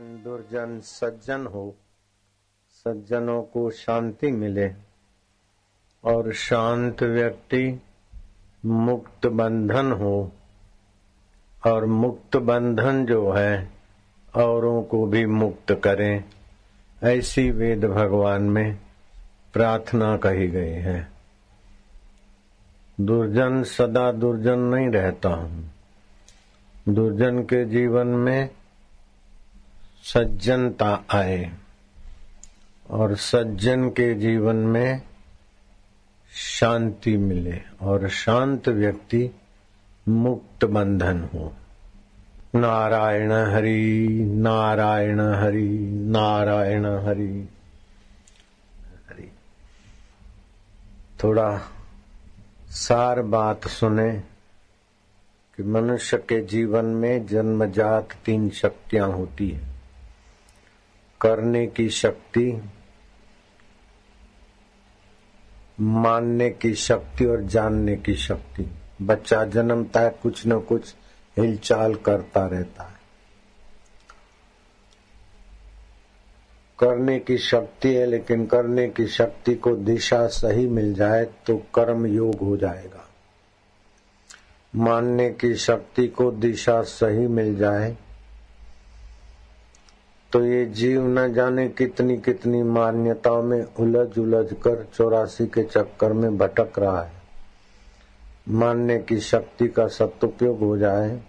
ज्ञान दुर्जन सज्जन हो, सज्जनों को शांति मिले और शांत व्यक्ति मुक्त बंधन हो। और मुक्त बंधन जो है, औरों को भी मुक्त करें, ऐसी वेद भगवान में प्रार्थना कही गई है। दुर्जन सदा दुर्जन नहीं रहता हूँ। दुर्जन के जीवन में सज्जनता आए। और सज्जन के जीवन में शांति मिले और शांत व्यक्ति मुक्त बंधन हो। नारायण हरि नारायण हरि नारायण हरि हरि। थोड़ा सार बात सुने कि मनुष्य के जीवन में जन्मजात तीन शक्तियाँ होती है। करने की शक्ति, मानने की शक्ति और जानने की शक्ति। बच्चा जन्मता है, कुछ न कुछ हिलचाल करता रहता है। करने की शक्ति है, लेकिन करने की शक्ति को दिशा सही मिल जाए तो कर्म योग हो जाएगा। मानने की शक्ति को दिशा सही मिल जाए तो ये जीव न जाने कितनी कितनी मान्यताओं में उलझ उलझ कर चौरासी के चक्कर में भटक रहा है। मानने की शक्ति का सदुपयोग हो जाए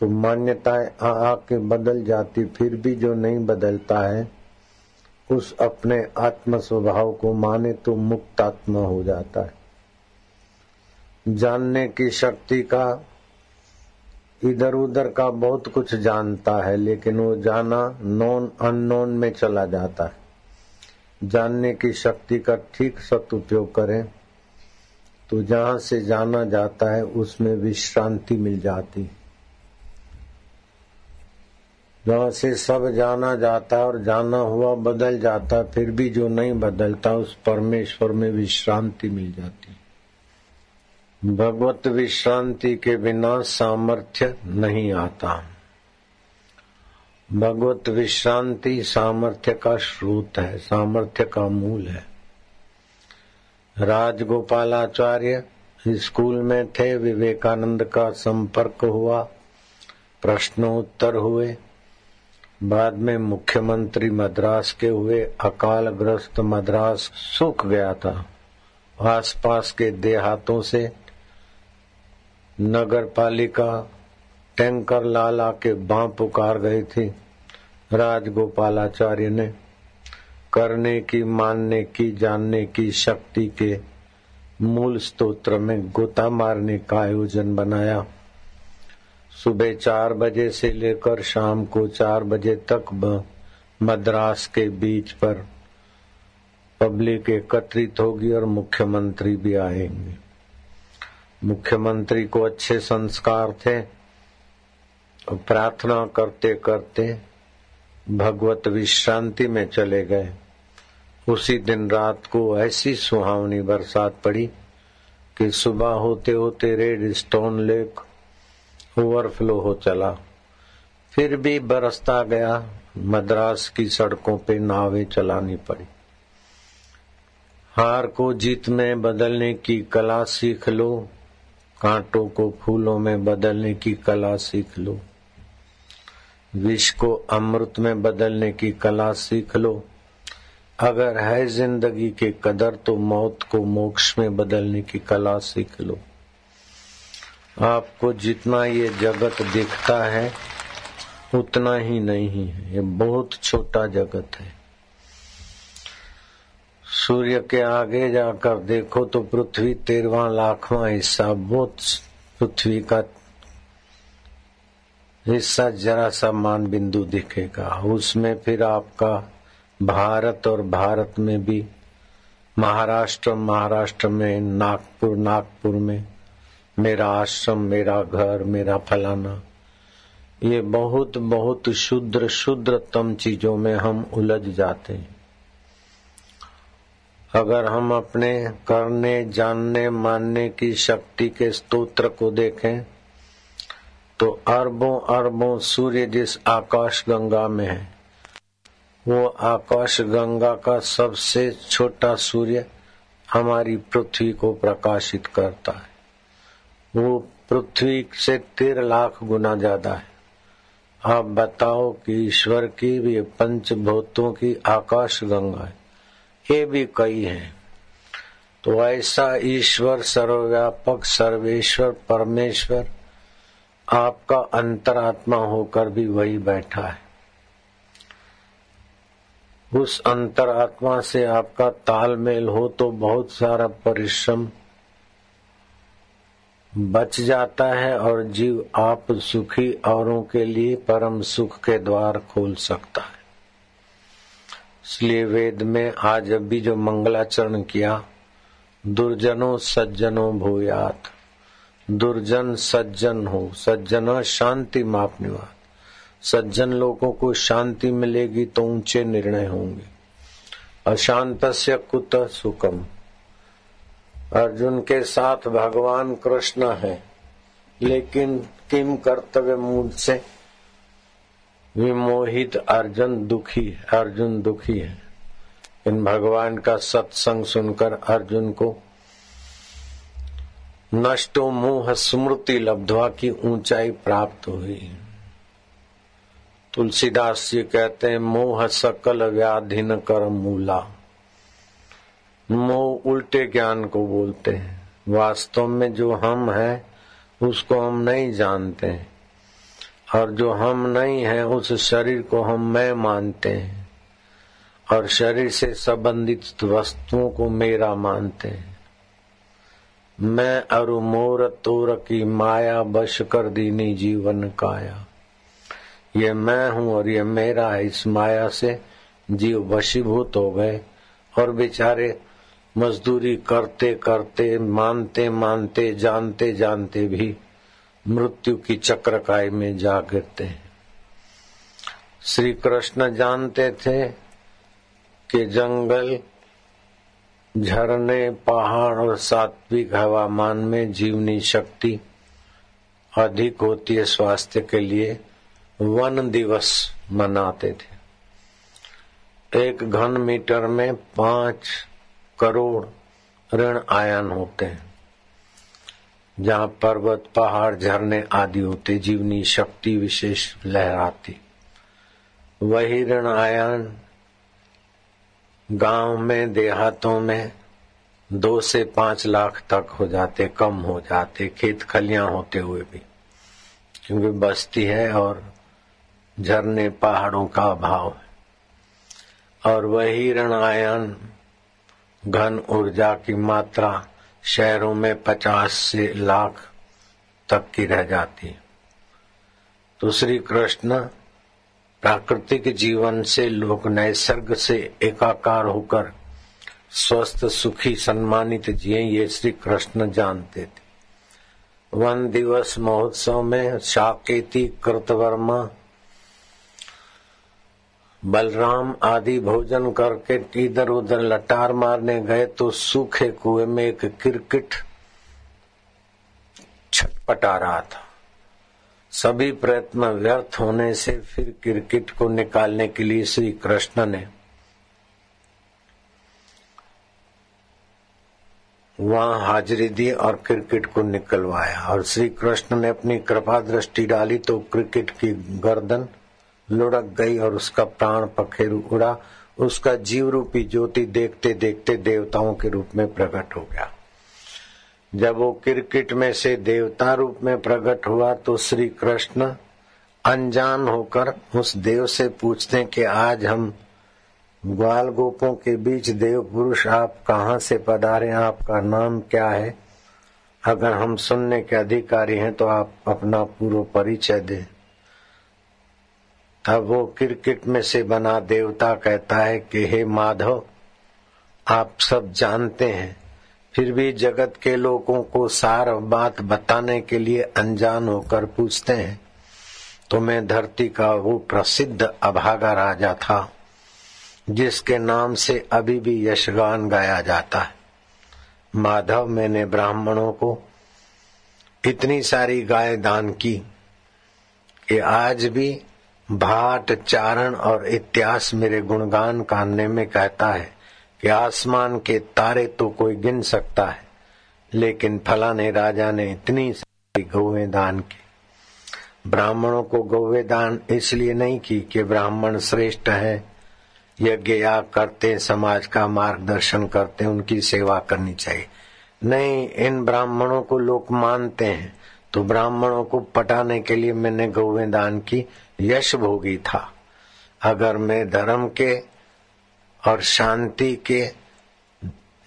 तो मान्यताएँ आ, आके बदल जाती, फिर भी जो नहीं बदलता है, उस अपने आत्म स्वभाव को माने तो मुक्त आत्मा हो जाता है। जानने की शक्ति का इधर उधर का बहुत कुछ जानता है, लेकिन वो जाना नॉन अननोन में चला जाता है। जानने की शक्ति का ठीक सदुपयोग करें तो जहाँ से जाना जाता है, उसमें विश्रांति मिल जाती जहाँ से सब जाना जाता है और जाना हुआ बदल जाता फिर भी जो नहीं बदलता, उस परमेश्वर में विश्रांति मिल जाती भगवत विश्रांति के बिना सामर्थ्य नहीं आता। भगवत विश्रांति सामर्थ्य का स्रोत है, सामर्थ्य का मूल है। राजगोपालाचार्य स्कूल में थे, विवेकानंद का संपर्क हुआ, प्रश्नोत्तर हुए, बाद में मुख्यमंत्री मद्रास के हुए अकाल ग्रस्त मद्रास सूख गया था। आसपास के देहातों से नगर पालिका टैंकर लाल आके बाँ पुकार गई थी। राजगोपालाचार्य ने करने की, मानने की, जानने की शक्ति के मूल स्तोत्र में गोता मारने का आयोजन बनाया। सुबह चार बजे से लेकर शाम को चार बजे तक मद्रास के बीच पर पब्लिक एकत्रित होगी और मुख्यमंत्री भी आएँगे। मुख्यमंत्री को अच्छे संस्कार थे प्रार्थना करते करते भगवत विश्रांति में चले गए। उसी दिन रात को ऐसी सुहावनी बरसात पड़ी कि सुबह होते होते रेड स्टोन लेक ओवरफ्लो हो चला। फिर भी बरसता गया, मद्रास की सड़कों पे नावें चलानी पड़ी। हार को जीत में बदलने की कला सीख लो कांटों को फूलों में बदलने की कला सीख लो। विष को अमृत में बदलने की कला सीख लो। अगर है ज़िंदगी के कदर तो मौत को मोक्ष में बदलने की कला सीख लो। आपको जितना ये जगत दिखता है, उतना ही नहीं है। ये बहुत छोटा जगत है। सूर्य के आगे जाकर देखो तो पृथ्वी तेरवा लाखवा हिस्सा, बहुत पृथ्वी का हिस्सा जरा सा मान बिंदु दिखेगा। उसमें फिर आपका भारत और भारत में भी, महाराष्ट्र महाराष्ट्र में, नागपुर नागपुर में, मेरा आश्रम, मेरा घर, मेरा फलाना। ये बहुत बहुत शुद्र, शुद्रतम चीज़ों में हम उलझ जाते हैं। अगर हम अपने करने, जानने, मानने की शक्ति के स्तोत्र को देखें तो अरबों अरबों सूर्य जिस आकाश गंगा में है, वो आकाश गंगा का सबसे छोटा सूर्य हमारी पृथ्वी को प्रकाशित करता है। वो पृथ्वी से तेरह लाख गुना ज़्यादा है। आप बताओ कि ईश्वर की भी पंचभूतों की आकाश गंगा है। ये भी कई हैं। तो ऐसा ईश्वर सर्वव्यापक, सर्वेश्वर, परमेश्वर, आपका अंतरात्मा होकर भी वही बैठा है। उस अंतरात्मा से आपका तालमेल हो तो बहुत सारा परिश्रम बच जाता है और जीव आप सुखी औरों के लिए परम सुख के द्वार खोल सकता है। इसलिए वेद में आज अभी जो मंगलाचरण किया, दुर्जनों सज्जनों भूयात। दुर्जन सज्जन हो, सज्जन शांति मापने वाला सज्जन लोगों को शांति मिलेगी तो ऊँचे निर्णय होंगे। अशांत कुत सुखम। अर्जुन के साथ भगवान कृष्ण है, लेकिन किम कर्तव्य मूड से विमोहित अर्जुन दुखी अर्जुन दुखी है। इन भगवान का सत्संग सुनकर अर्जुन को नष्टो मोह स्मृति लब्धवा की ऊंचाई प्राप्त हुई। तुलसीदास जी कहते हैं, मोह सकल व्याधि न कर मूला। मोह उल्टे ज्ञान को बोलते हैं। वास्तव में जो हम है, उसको हम नहीं जानते और जो हम नहीं है, उस शरीर को हम मैं मानते हैं। और शरीर से संबंधित वस्तुओं को मेरा मानते हैं। मैं अरु मोर तोर की माया बश कर दीनी जीवन काया। ये मैं हूँ और ये मेरा है। इस माया से जीव वशीभूत हो गए और बेचारे मजदूरी करते करते मानते मानते जानते जानते भी मृत्यु की चक्रकाय में जा गिरते हैं। श्री कृष्ण जानते थे कि जंगल, झरने, पहाड़ और सात्विक हवामान में जीवनी शक्ति अधिक होती है स्वास्थ्य के लिए, वन दिवस मनाते थे। एक घन मीटर में पाँच करोड़ ऋण आयन होते हैं। जहाँ पर्वत, पहाड़, झरने आदि होते, जीवनी शक्ति विशेष लहराती। वही ऋण आयन, गाँव में, देहातों में, दो से पाँच लाख तक हो जाते, कम हो जाते, खेत खलियाँ होते हुए भी। क्योंकि बस्ती है और झरने, पहाड़ों का अभाव है। और वही ऋण आयन, घन ऊर्जा की मात्रा शहरों में पचास से लाख तक की रह जाती तो श्री कृष्ण, प्राकृतिक जीवन से लोग नैसर्ग से एकाकार होकर स्वस्थ, सुखी, सम्मानित जिये ये श्री कृष्ण जानते थे। वन दिवस महोत्सव में शाकेती, कृतवर्मा बलराम आदि भोजन करके इधर उधर लटार मारने गए तो सूखे कुएँ में एक क्रिकेट छटपटा रहा था। सभी प्रयत्न व्यर्थ होने से फिर क्रिकेट को निकालने के लिए श्री कृष्ण ने वहाँ हाजिरी दी और क्रिकेट को निकलवाया और श्री कृष्ण ने अपनी कृपा दृष्टि डाली तो क्रिकेट की गर्दन लुढ़क गई और उसका प्राण पखेरु उड़ा। उसका जीव रूपी ज्योति देखते देखते देवताओं के रूप में प्रकट हो गया। जब वो क्रिकेट में से देवता रूप में प्रकट हुआ तो श्री कृष्ण अनजान होकर उस देव से पूछते कि आज हम ग्वाल गोपों के बीच देव पुरुष आप कहाँ से पधारे आपका नाम क्या है? अगर हम सुनने के अधिकारी हैं तो आप अपना पूर्व परिचय दें। तब वो क्रिकेट में से बना देवता कहता है कि, हे माधव, आप सब जानते हैं, फिर भी जगत के लोगों को सार बात बताने के लिए अनजान होकर पूछते हैं तो मैं धरती का वो प्रसिद्ध अभागा राजा था, जिसके नाम से अभी भी यशगान गाया जाता है। माधव, मैंने ब्राह्मणों को इतनी सारी गाय दान की कि आज भी भाट, चारण और इतिहास मेरे गुणगान कानने में कहता है कि आसमान के तारे तो कोई गिन सकता है, लेकिन फलाने राजा ने इतनी गौवे दान की। ब्राह्मणों को गौवे दान इसलिए नहीं की कि ब्राह्मण श्रेष्ठ है। यज्ञ याग करते, समाज का मार्गदर्शन करते, उनकी सेवा करनी चाहिए। नहीं, इन ब्राह्मणों को लोग मानते हैं। तो ब्राह्मणों को पटाने के लिए मैंने गौवे दान की यश भोगी था। अगर मैं धर्म के और शांति के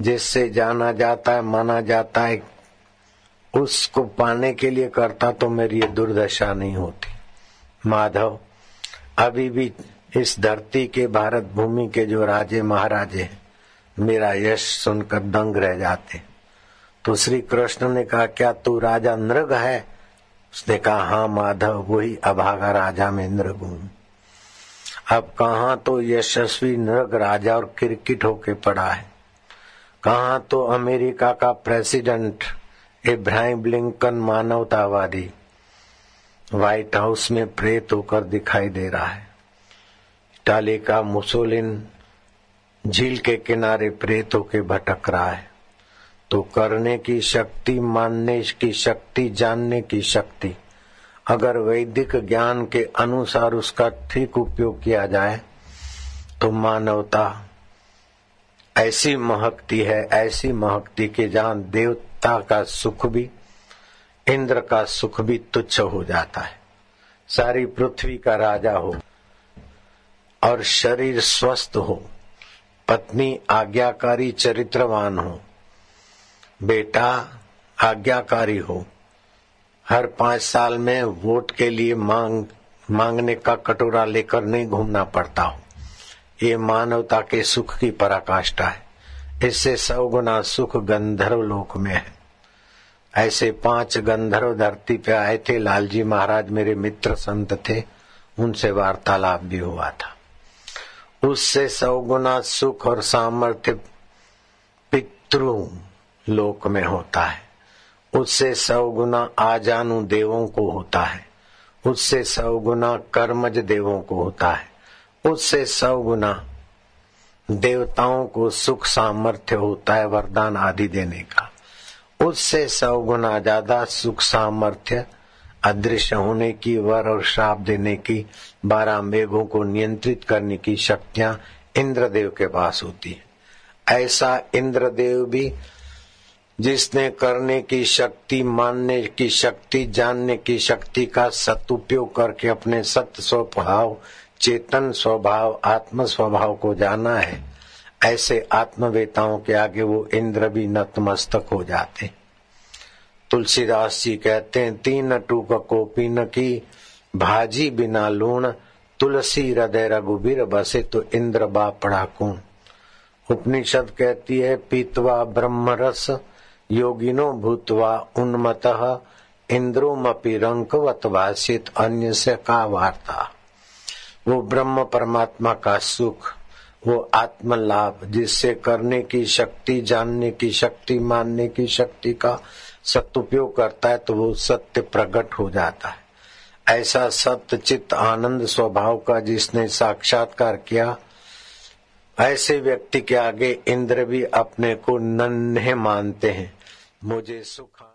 जिससे जाना जाता है, माना जाता है, उसको पाने के लिए करता तो मेरी ये दुर्दशा नहीं होती। माधव, अभी भी इस धरती के भारत भूमि के जो राजे महाराजे मेरा यश सुनकर दंग रह जाते तो श्री कृष्ण ने कहा, क्या तू राजा नृग है? उसने कहा हाँ माधव, वही अभागा राजा में नृग हूँ। अब कहा तो यशस्वी नृग राजा और क्रिकेट होके पड़ा है? कहा तो अमेरिका का प्रेसिडेंट इब्राहिम लिंकन मानवतावादी व्हाइट हाउस में प्रेत होकर दिखाई दे रहा है? इटाली का मुसोलिन झील के किनारे प्रेत होके भटक रहा है। तो करने की शक्ति, मानने की शक्ति, जानने की शक्ति। अगर वैदिक ज्ञान के अनुसार उसका ठीक उपयोग किया जाए तो मानवता ऐसी महकती है, ऐसी महकती के जहाँ देवता का सुख भी, इंद्र का सुख भी तुच्छ हो जाता है। सारी पृथ्वी का राजा हो और शरीर स्वस्थ हो, पत्नी आज्ञाकारी चरित्रवान हो बेटा, आज्ञाकारी हो। हर पाँच साल में वोट के लिए मांग, मांगने का कटोरा लेकर नहीं घूमना पड़ता हो। ये मानवता के सुख की पराकाष्ठा है। इससे सौ गुना सुख गंधर्व लोक में है। ऐसे पाँच गंधर्व धरती पे आए थे, लालजी महाराज मेरे मित्र संत थे, उनसे वार्तालाप भी हुआ था। उससे सौ गुना सुख और सामर्थ्य पितृ लोक में होता है। उससे सौ गुना आजानु देवों को होता है। उससे सौ गुना कर्मज देवों को होता है। उससे सौ गुना देवताओं को सुख सामर्थ्य होता है वरदान आदि देने का। उससे सौ गुना ज़्यादा सुख सामर्थ्य अदृश्य होने की, वर और श्राप देने की, बारह मेघों को नियंत्रित करने की शक्तियाँ इंद्रदेव के पास होती है। ऐसा इंद्रदेव भी जिसने करने की शक्ति, मानने की शक्ति, जानने की शक्ति का सदुपयोग करके अपने सत्य स्वभाव चेतन स्वभाव आत्म स्वभाव को जाना है, ऐसे आत्मवेताओं के आगे वो इंद्र भी नतमस्तक हो जाते। तुलसीदास जी कहते हैं, तीन टूक को पीन की, भाजी बिना लूण, तुलसी हृदय रघुबीर बसे तो इंद्र बा पड़ा कौन उपनिषद कहती है, पीतवा ब्रह्म रस योगिनो भूतवा उन्मत इंद्रोमपि रंकवत भाषित अन्य से का वार्ता? वो ब्रह्म परमात्मा का सुख, वो आत्म लाभ जिससे करने की शक्ति, जानने की शक्ति, मानने की शक्ति का सदुपयोग करता है तो वो सत्य प्रकट हो जाता है। ऐसा सत्य चित्त आनंद स्वभाव का जिसने साक्षात्कार किया, ऐसे व्यक्ति के आगे इंद्र भी अपने को नन्हे मानते हैं। मुझे सुख